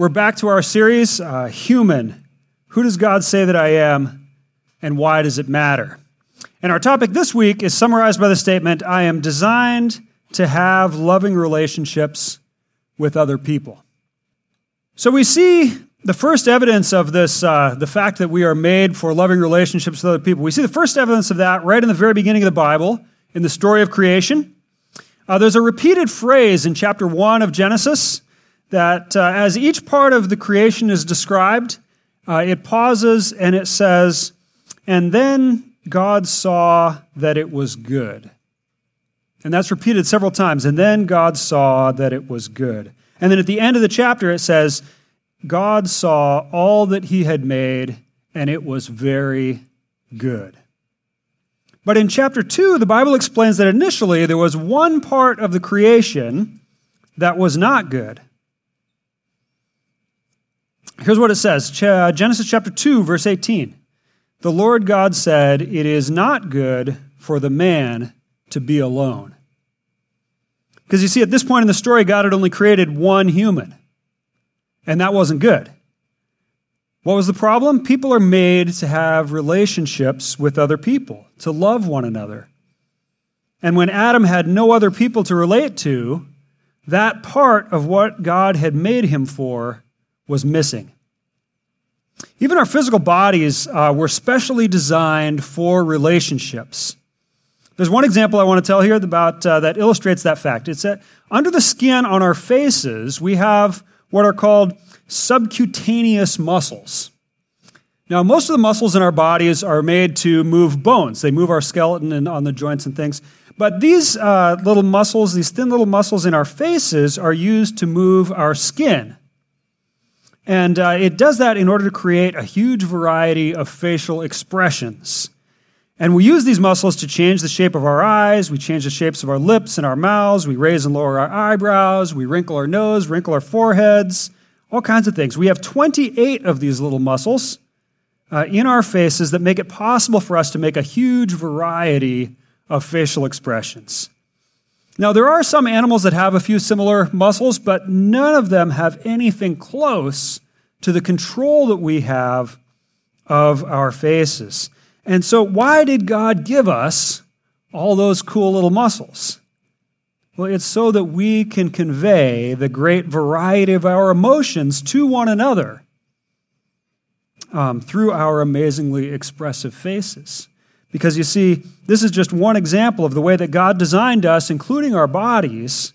We're back to our series, uh, Human. Who does God say that I am, and why does it matter? And our topic this week is summarized by the statement I am designed to have loving relationships with other people. So we see the first evidence of this, uh, the fact that we are made for loving relationships with other people. We see the first evidence of that right in the very beginning of the Bible, in the story of creation. Uh, there's a repeated phrase in chapter 1 of Genesis that uh, as each part of the creation is described, uh, it pauses and it says, And then God saw that it was good. And that's repeated several times. And then God saw that it was good. And then at the end of the chapter, it says, God saw all that he had made, and it was very good. But in chapter 2, the Bible explains that initially there was one part of the creation that was not good. Here's what it says uh, Genesis chapter 2, verse 18. The Lord God said, It is not good for the man to be alone. Because you see, at this point in the story, God had only created one human, and that wasn't good. What was the problem? People are made to have relationships with other people, to love one another. And when Adam had no other people to relate to, that part of what God had made him for was missing. Even our physical bodies uh, were specially designed for relationships. There's one example I want to tell here about uh, that illustrates that fact. It's that under the skin on our faces, we have what are called subcutaneous muscles. Now, most of the muscles in our bodies are made to move bones. They move our skeleton and on the joints and things. But these uh, little muscles, these thin little muscles in our faces, are used to move our skin. And uh, it does that in order to create a huge variety of facial expressions. And we use these muscles to change the shape of our eyes, we change the shapes of our lips and our mouths, we raise and lower our eyebrows, we wrinkle our nose, wrinkle our foreheads, all kinds of things. We have 28 of these little muscles uh, in our faces that make it possible for us to make a huge variety of facial expressions. Now, there are some animals that have a few similar muscles, but none of them have anything close to the control that we have of our faces. And so, why did God give us all those cool little muscles? Well, it's so that we can convey the great variety of our emotions to one another um, through our amazingly expressive faces. Because you see, this is just one example of the way that God designed us, including our bodies,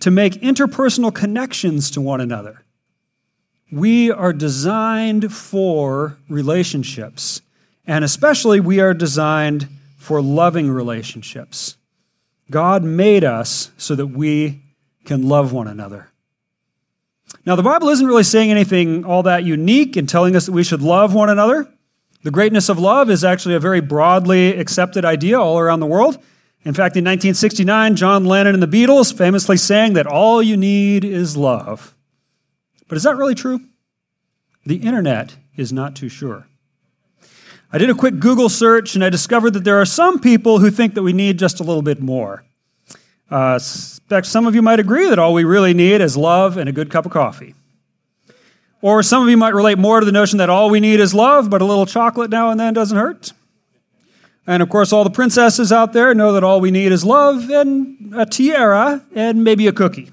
to make interpersonal connections to one another. We are designed for relationships, and especially we are designed for loving relationships. God made us so that we can love one another. Now, the Bible isn't really saying anything all that unique in telling us that we should love one another. The greatness of love is actually a very broadly accepted idea all around the world. In fact, in 1969, John Lennon and the Beatles famously sang that all you need is love. But is that really true? The internet is not too sure. I did a quick Google search and I discovered that there are some people who think that we need just a little bit more. Uh, some of you might agree that all we really need is love and a good cup of coffee. Or some of you might relate more to the notion that all we need is love, but a little chocolate now and then doesn't hurt. And of course, all the princesses out there know that all we need is love and a tiara and maybe a cookie.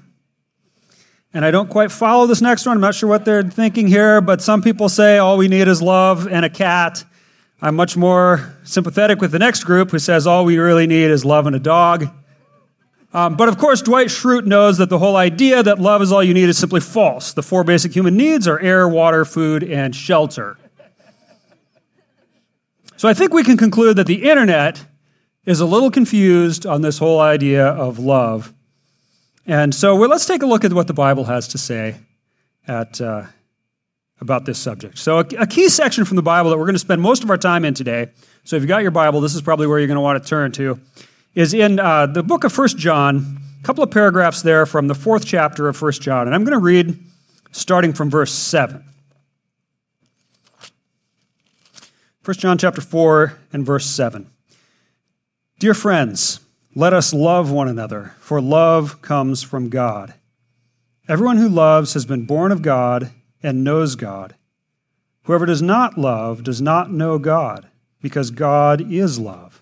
And I don't quite follow this next one. I'm not sure what they're thinking here, but some people say all we need is love and a cat. I'm much more sympathetic with the next group who says all we really need is love and a dog. Um, but of course, Dwight Schrute knows that the whole idea that love is all you need is simply false. The four basic human needs are air, water, food, and shelter. So I think we can conclude that the internet is a little confused on this whole idea of love. And so let's take a look at what the Bible has to say at, uh, about this subject. So, a, a key section from the Bible that we're going to spend most of our time in today. So, if you've got your Bible, this is probably where you're going to want to turn to is in uh, the book of First John, a couple of paragraphs there from the fourth chapter of First John. And I'm going to read starting from verse 7. 1 John chapter 4 and verse 7. Dear friends, let us love one another, for love comes from God. Everyone who loves has been born of God and knows God. Whoever does not love does not know God, because God is love.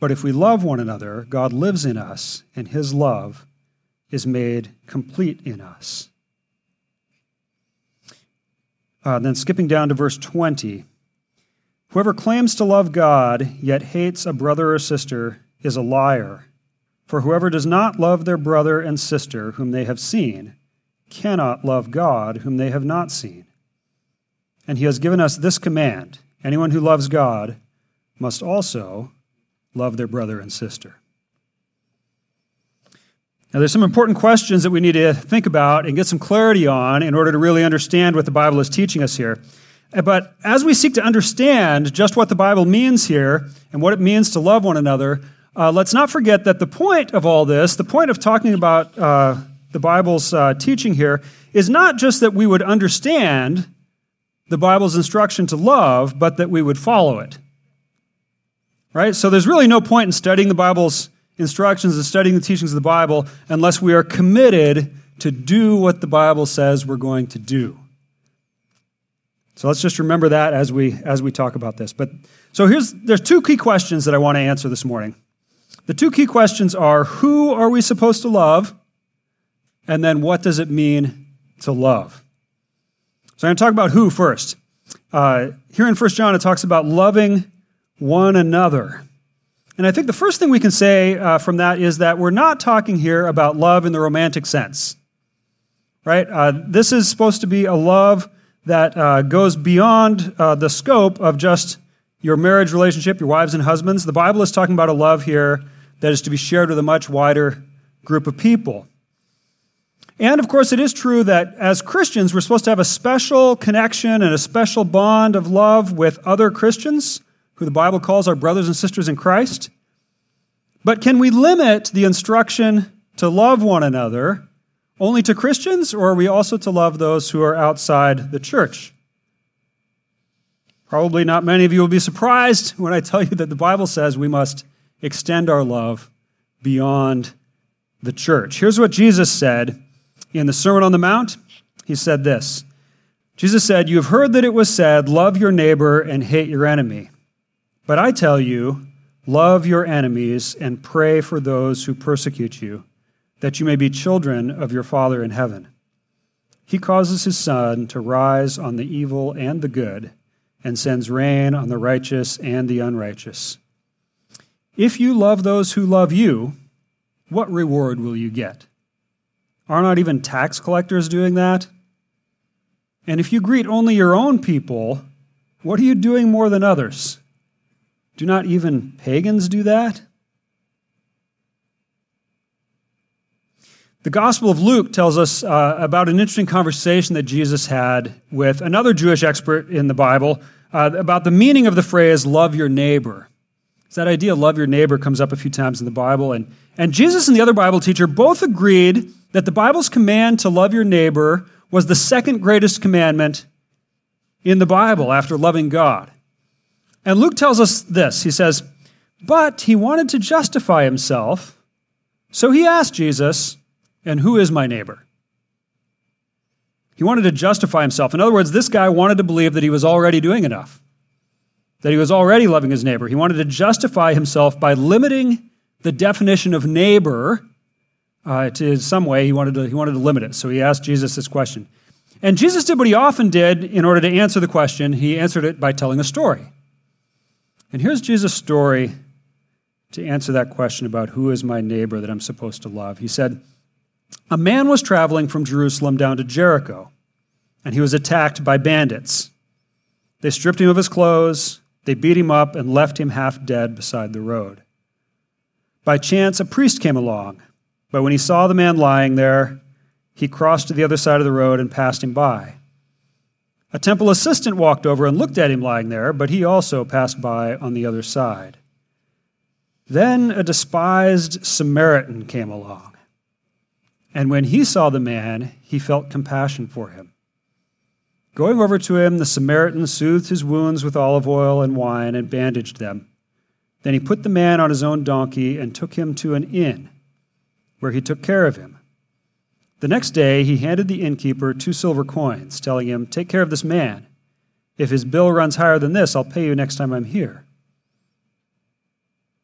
but if we love one another, God lives in us, and his love is made complete in us. Uh, then skipping down to verse 20 Whoever claims to love God, yet hates a brother or sister, is a liar. For whoever does not love their brother and sister whom they have seen cannot love God whom they have not seen. And he has given us this command anyone who loves God must also love their brother and sister. Now, there's some important questions that we need to think about and get some clarity on in order to really understand what the Bible is teaching us here. But as we seek to understand just what the Bible means here and what it means to love one another, uh, let's not forget that the point of all this, the point of talking about uh, the Bible's uh, teaching here, is not just that we would understand the Bible's instruction to love, but that we would follow it. Right? So there's really no point in studying the Bible's instructions and studying the teachings of the Bible unless we are committed to do what the Bible says we're going to do. So let's just remember that as we as we talk about this. But so here's there's two key questions that I want to answer this morning. The two key questions are who are we supposed to love? And then what does it mean to love? So I'm going to talk about who first. Uh, here in 1 John, it talks about loving one another. And I think the first thing we can say uh, from that is that we're not talking here about love in the romantic sense, right? Uh, this is supposed to be a love that uh, goes beyond uh, the scope of just your marriage relationship, your wives and husbands. The Bible is talking about a love here that is to be shared with a much wider group of people. And of course, it is true that as Christians, we're supposed to have a special connection and a special bond of love with other Christians, who the Bible calls our brothers and sisters in Christ. But can we limit the instruction to love one another only to Christians, or are we also to love those who are outside the church? Probably not many of you will be surprised when I tell you that the Bible says we must extend our love beyond the church. Here's what Jesus said in the Sermon on the Mount. He said this Jesus said, You have heard that it was said, Love your neighbor and hate your enemy. But I tell you, love your enemies and pray for those who persecute you that you may be children of your Father in heaven. He causes his sun to rise on the evil and the good, and sends rain on the righteous and the unrighteous. If you love those who love you, what reward will you get? Are not even tax collectors doing that? And if you greet only your own people, what are you doing more than others? Do not even pagans do that? The Gospel of Luke tells us uh, about an interesting conversation that Jesus had with another Jewish expert in the Bible uh, about the meaning of the phrase, love your neighbor. So that idea, love your neighbor, comes up a few times in the Bible. And, and Jesus and the other Bible teacher both agreed that the Bible's command to love your neighbor was the second greatest commandment in the Bible after loving God. And Luke tells us this He says, But he wanted to justify himself, so he asked Jesus, and who is my neighbor? He wanted to justify himself. In other words, this guy wanted to believe that he was already doing enough, that he was already loving his neighbor. He wanted to justify himself by limiting the definition of neighbor uh, to some way. He wanted, to, he wanted to limit it. So he asked Jesus this question. And Jesus did what he often did in order to answer the question. He answered it by telling a story. And here's Jesus' story to answer that question about who is my neighbor that I'm supposed to love. He said, a man was traveling from Jerusalem down to Jericho, and he was attacked by bandits. They stripped him of his clothes, they beat him up, and left him half dead beside the road. By chance, a priest came along, but when he saw the man lying there, he crossed to the other side of the road and passed him by. A temple assistant walked over and looked at him lying there, but he also passed by on the other side. Then a despised Samaritan came along. And when he saw the man, he felt compassion for him. Going over to him, the Samaritan soothed his wounds with olive oil and wine and bandaged them. Then he put the man on his own donkey and took him to an inn, where he took care of him. The next day, he handed the innkeeper two silver coins, telling him, Take care of this man. If his bill runs higher than this, I'll pay you next time I'm here.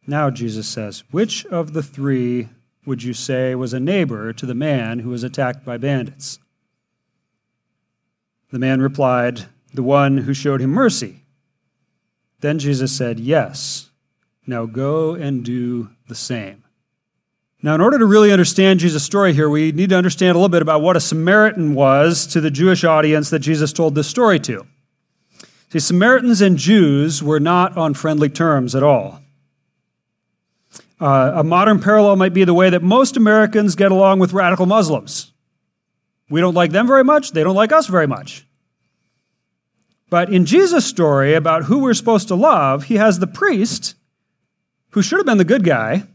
Now, Jesus says, Which of the three would you say was a neighbor to the man who was attacked by bandits? The man replied, The one who showed him mercy. Then Jesus said, Yes. Now go and do the same. Now, in order to really understand Jesus' story here, we need to understand a little bit about what a Samaritan was to the Jewish audience that Jesus told this story to. See, Samaritans and Jews were not on friendly terms at all. Uh, a modern parallel might be the way that most Americans get along with radical Muslims. We don't like them very much, they don't like us very much. But in Jesus' story about who we're supposed to love, he has the priest, who should have been the good guy,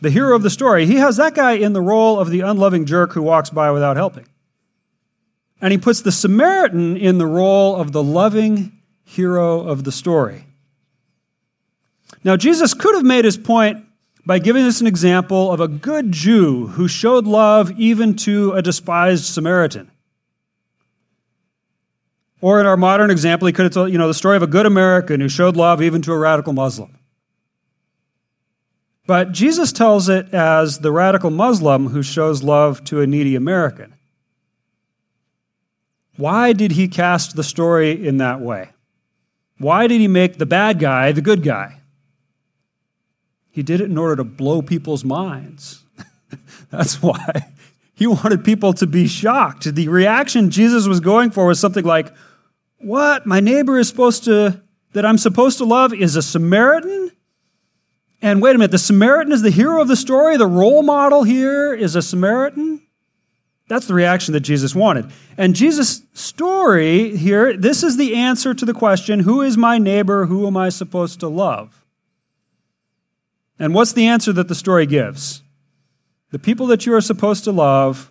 the hero of the story, he has that guy in the role of the unloving jerk who walks by without helping. And he puts the Samaritan in the role of the loving hero of the story. Now, Jesus could have made his point by giving us an example of a good Jew who showed love even to a despised Samaritan. Or in our modern example, he could have told, you know, the story of a good American who showed love even to a radical Muslim. But Jesus tells it as the radical Muslim who shows love to a needy American. Why did he cast the story in that way? Why did he make the bad guy the good guy? He did it in order to blow people's minds. That's why. He wanted people to be shocked. The reaction Jesus was going for was something like, What? My neighbor is supposed to, that I'm supposed to love is a Samaritan? And wait a minute, the Samaritan is the hero of the story? The role model here is a Samaritan? That's the reaction that Jesus wanted. And Jesus' story here, this is the answer to the question who is my neighbor? Who am I supposed to love? And what's the answer that the story gives? The people that you are supposed to love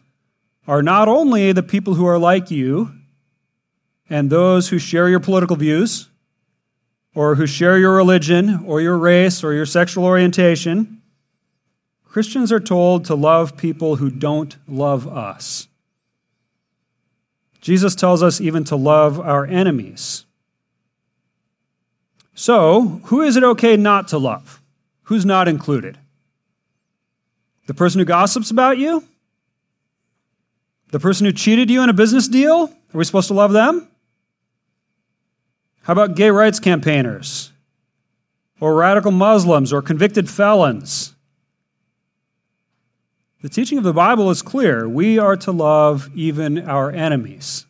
are not only the people who are like you and those who share your political views, or who share your religion or your race or your sexual orientation, Christians are told to love people who don't love us. Jesus tells us even to love our enemies. So, who is it okay not to love? Who's not included? The person who gossips about you? The person who cheated you in a business deal? Are we supposed to love them? How about gay rights campaigners? Or radical Muslims or convicted felons? The teaching of the Bible is clear. We are to love even our enemies.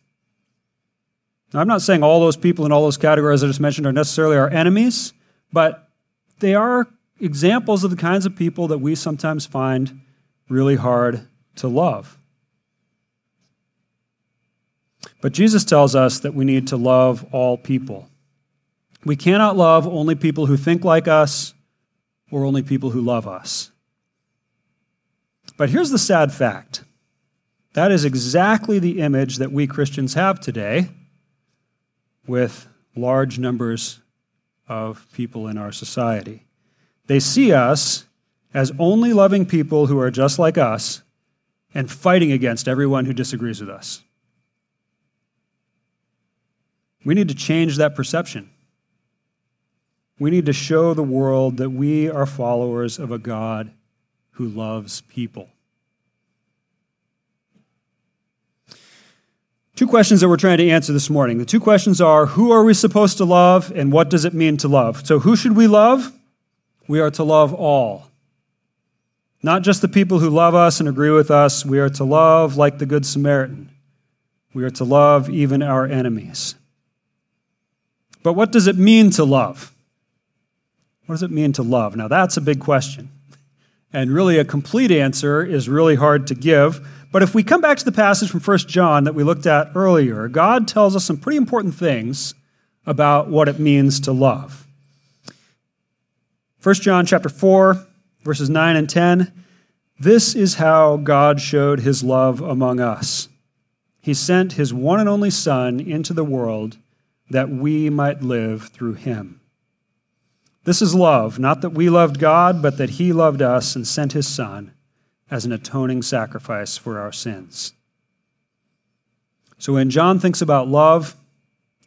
Now, I'm not saying all those people in all those categories I just mentioned are necessarily our enemies, but they are examples of the kinds of people that we sometimes find really hard to love. But Jesus tells us that we need to love all people. We cannot love only people who think like us or only people who love us. But here's the sad fact that is exactly the image that we Christians have today with large numbers of people in our society. They see us as only loving people who are just like us and fighting against everyone who disagrees with us. We need to change that perception. We need to show the world that we are followers of a God who loves people. Two questions that we're trying to answer this morning. The two questions are who are we supposed to love and what does it mean to love? So, who should we love? We are to love all. Not just the people who love us and agree with us, we are to love like the Good Samaritan. We are to love even our enemies. But what does it mean to love? What does it mean to love? Now, that's a big question. And really, a complete answer is really hard to give. But if we come back to the passage from 1 John that we looked at earlier, God tells us some pretty important things about what it means to love. 1 John chapter 4, verses 9 and 10. This is how God showed his love among us. He sent his one and only Son into the world that we might live through him. This is love, not that we loved God, but that he loved us and sent his Son as an atoning sacrifice for our sins. So when John thinks about love,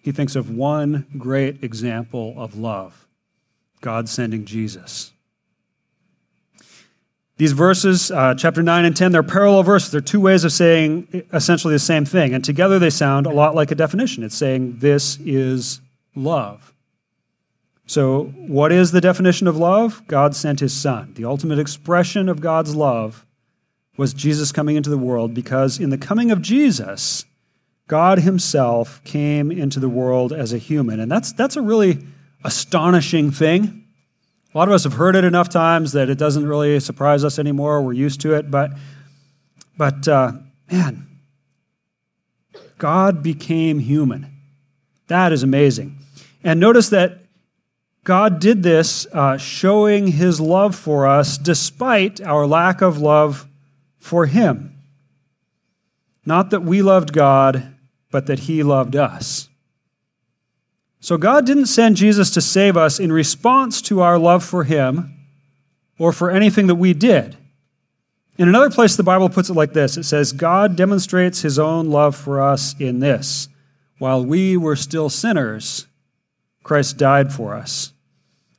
he thinks of one great example of love God sending Jesus. These verses, uh, chapter 9 and 10, they're parallel verses. They're two ways of saying essentially the same thing. And together they sound a lot like a definition. It's saying, This is love. So, what is the definition of love? God sent his Son. The ultimate expression of God's love was Jesus coming into the world because in the coming of Jesus, God himself came into the world as a human. And that's, that's a really astonishing thing. A lot of us have heard it enough times that it doesn't really surprise us anymore. We're used to it. But, but uh, man, God became human. That is amazing. And notice that God did this uh, showing his love for us despite our lack of love for him. Not that we loved God, but that he loved us. So God didn't send Jesus to save us in response to our love for him or for anything that we did. In another place, the Bible puts it like this it says, God demonstrates his own love for us in this. While we were still sinners, Christ died for us.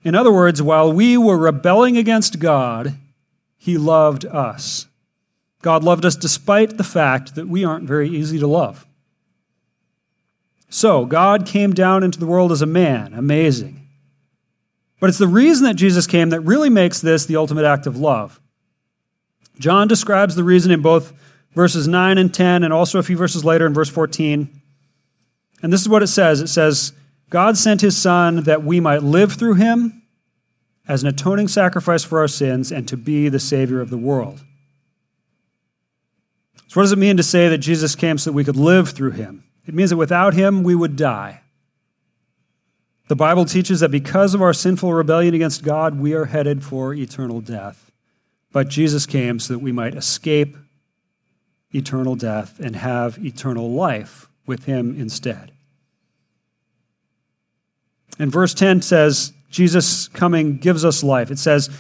In other words, while we were rebelling against God, He loved us. God loved us despite the fact that we aren't very easy to love. So, God came down into the world as a man. Amazing. But it's the reason that Jesus came that really makes this the ultimate act of love. John describes the reason in both verses 9 and 10, and also a few verses later in verse 14. And this is what it says it says, God sent his Son that we might live through him as an atoning sacrifice for our sins and to be the Savior of the world. So, what does it mean to say that Jesus came so that we could live through him? It means that without him, we would die. The Bible teaches that because of our sinful rebellion against God, we are headed for eternal death. But Jesus came so that we might escape eternal death and have eternal life with him instead. And verse 10 says, Jesus coming gives us life. It says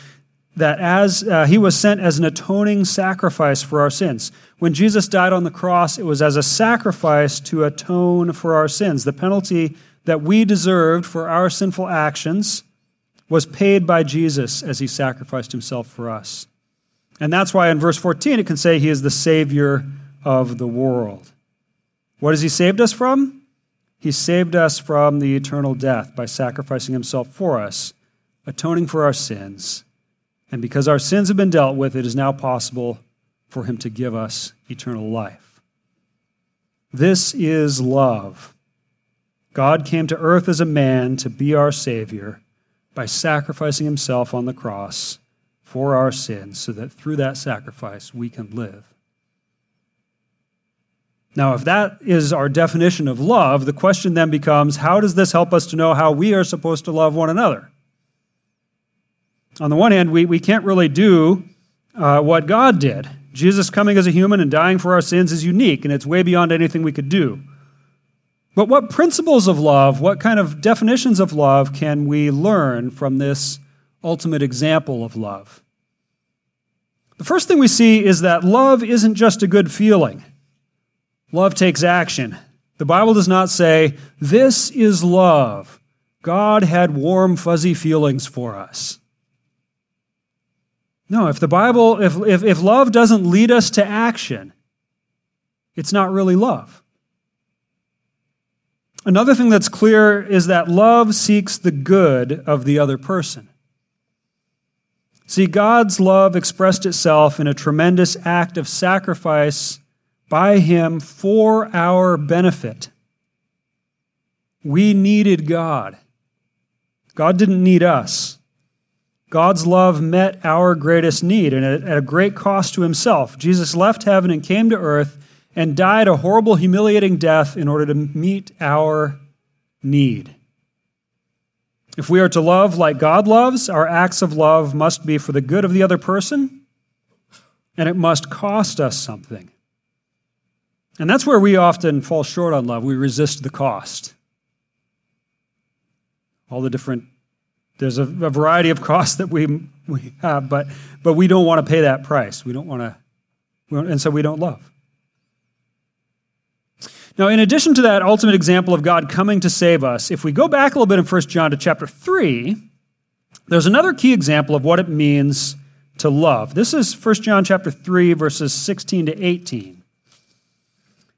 that as uh, he was sent as an atoning sacrifice for our sins. When Jesus died on the cross, it was as a sacrifice to atone for our sins. The penalty that we deserved for our sinful actions was paid by Jesus as he sacrificed himself for us. And that's why in verse 14 it can say he is the Savior of the world. What has he saved us from? He saved us from the eternal death by sacrificing himself for us, atoning for our sins. And because our sins have been dealt with, it is now possible for him to give us eternal life. This is love. God came to earth as a man to be our Savior by sacrificing himself on the cross for our sins, so that through that sacrifice we can live. Now, if that is our definition of love, the question then becomes how does this help us to know how we are supposed to love one another? On the one hand, we, we can't really do uh, what God did. Jesus coming as a human and dying for our sins is unique, and it's way beyond anything we could do. But what principles of love, what kind of definitions of love can we learn from this ultimate example of love? The first thing we see is that love isn't just a good feeling. Love takes action. The Bible does not say, This is love. God had warm, fuzzy feelings for us. No, if the Bible, if, if, if love doesn't lead us to action, it's not really love. Another thing that's clear is that love seeks the good of the other person. See, God's love expressed itself in a tremendous act of sacrifice by him for our benefit. We needed God. God didn't need us. God's love met our greatest need and at a great cost to himself. Jesus left heaven and came to earth and died a horrible, humiliating death in order to meet our need. If we are to love like God loves, our acts of love must be for the good of the other person, and it must cost us something. And that's where we often fall short on love. We resist the cost. All the different, there's a, a variety of costs that we, we have, but, but we don't want to pay that price. We don't want to, and so we don't love. Now, in addition to that ultimate example of God coming to save us, if we go back a little bit in 1 John to chapter 3, there's another key example of what it means to love. This is 1 John chapter 3 verses 16 to 18.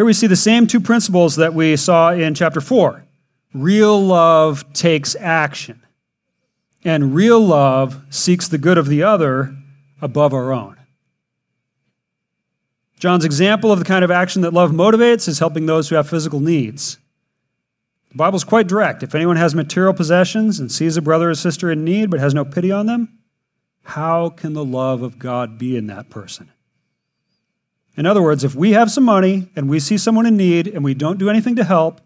Here we see the same two principles that we saw in chapter 4. Real love takes action, and real love seeks the good of the other above our own. John's example of the kind of action that love motivates is helping those who have physical needs. The Bible is quite direct. If anyone has material possessions and sees a brother or sister in need but has no pity on them, how can the love of God be in that person? In other words, if we have some money and we see someone in need and we don't do anything to help,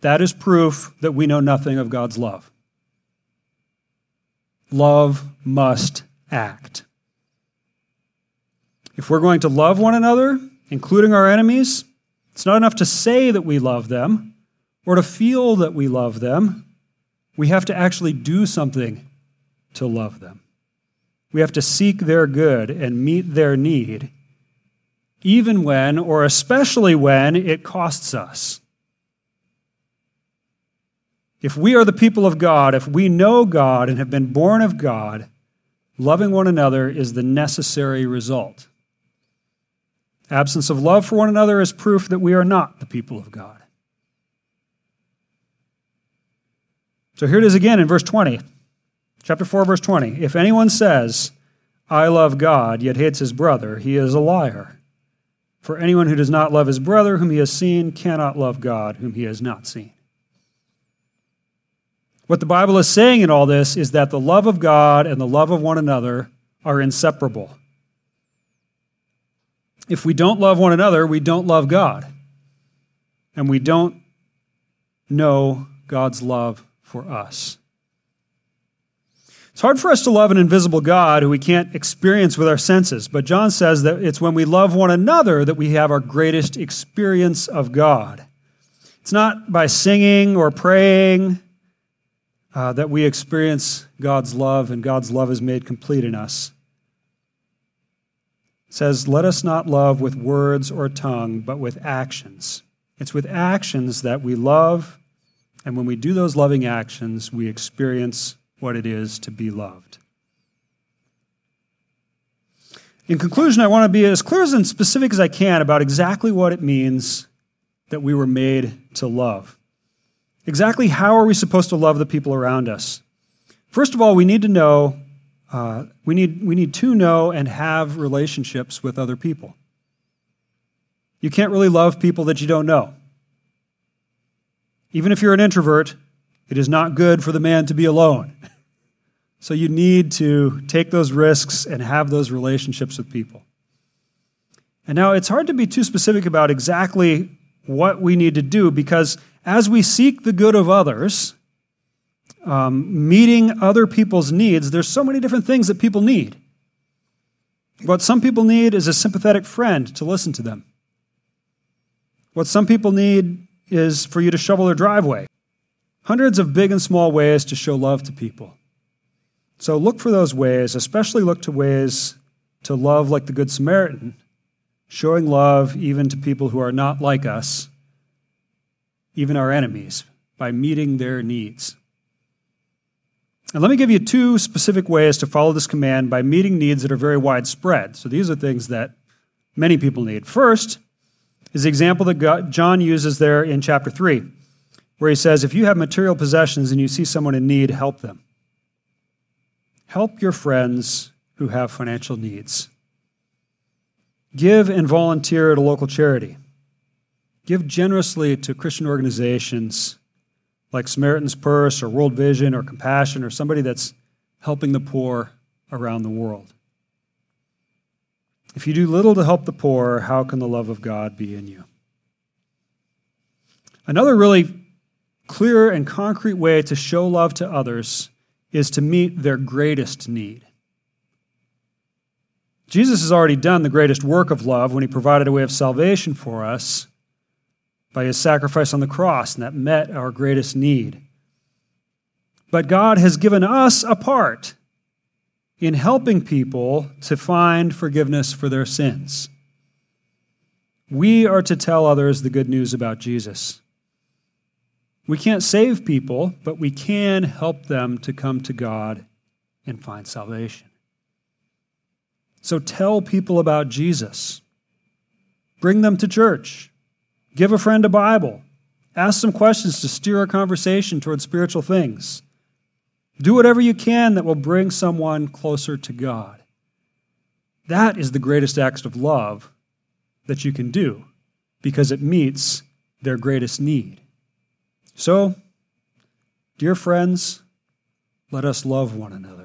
that is proof that we know nothing of God's love. Love must act. If we're going to love one another, including our enemies, it's not enough to say that we love them or to feel that we love them. We have to actually do something to love them. We have to seek their good and meet their need, even when, or especially when, it costs us. If we are the people of God, if we know God and have been born of God, loving one another is the necessary result. Absence of love for one another is proof that we are not the people of God. So here it is again in verse 20, chapter 4, verse 20. If anyone says, I love God, yet hates his brother, he is a liar. For anyone who does not love his brother whom he has seen cannot love God whom he has not seen. What the Bible is saying in all this is that the love of God and the love of one another are inseparable. If we don't love one another, we don't love God. And we don't know God's love for us. It's hard for us to love an invisible God who we can't experience with our senses, but John says that it's when we love one another that we have our greatest experience of God. It's not by singing or praying uh, that we experience God's love and God's love is made complete in us It says, Let us not love with words or tongue, but with actions. It's with actions that we love, and when we do those loving actions, we experience what it is to be loved. In conclusion, I want to be as clear and specific as I can about exactly what it means that we were made to love. Exactly how are we supposed to love the people around us? First of all, we need to know uh, we, need, we need to know and have relationships with other people. You can't really love people that you don't know. Even if you're an introvert, it is not good for the man to be alone. So you need to take those risks and have those relationships with people. And now it's hard to be too specific about exactly what we need to do because as we seek the good of others, um, meeting other people's needs, there's so many different things that people need. What some people need is a sympathetic friend to listen to them. What some people need is for you to shovel their driveway. Hundreds of big and small ways to show love to people. So look for those ways, especially look to ways to love like the Good Samaritan, showing love even to people who are not like us, even our enemies, by meeting their needs. And let me give you two specific ways to follow this command by meeting needs that are very widespread. So these are things that many people need. First is the example that John uses there in chapter 3, where he says, If you have material possessions and you see someone in need, help them. Help your friends who have financial needs. Give and volunteer at a local charity. Give generously to Christian organizations like Samaritan's Purse or World Vision or Compassion or somebody that's helping the poor around the world. If you do little to help the poor, how can the love of God be in you? Another really clear and concrete way to show love to others is to meet their greatest need. Jesus has already done the greatest work of love when he provided a way of salvation for us by his sacrifice on the cross, and that met our greatest need. But God has given us a part in helping people to find forgiveness for their sins. We are to tell others the good news about Jesus. We can't save people, but we can help them to come to God and find salvation. So tell people about Jesus. Bring them to church. Give a friend a Bible. Ask some questions to steer a conversation toward spiritual things. Do whatever you can that will bring someone closer to God. That is the greatest act of love that you can do because it meets their greatest need. So, dear friends, let us love one another.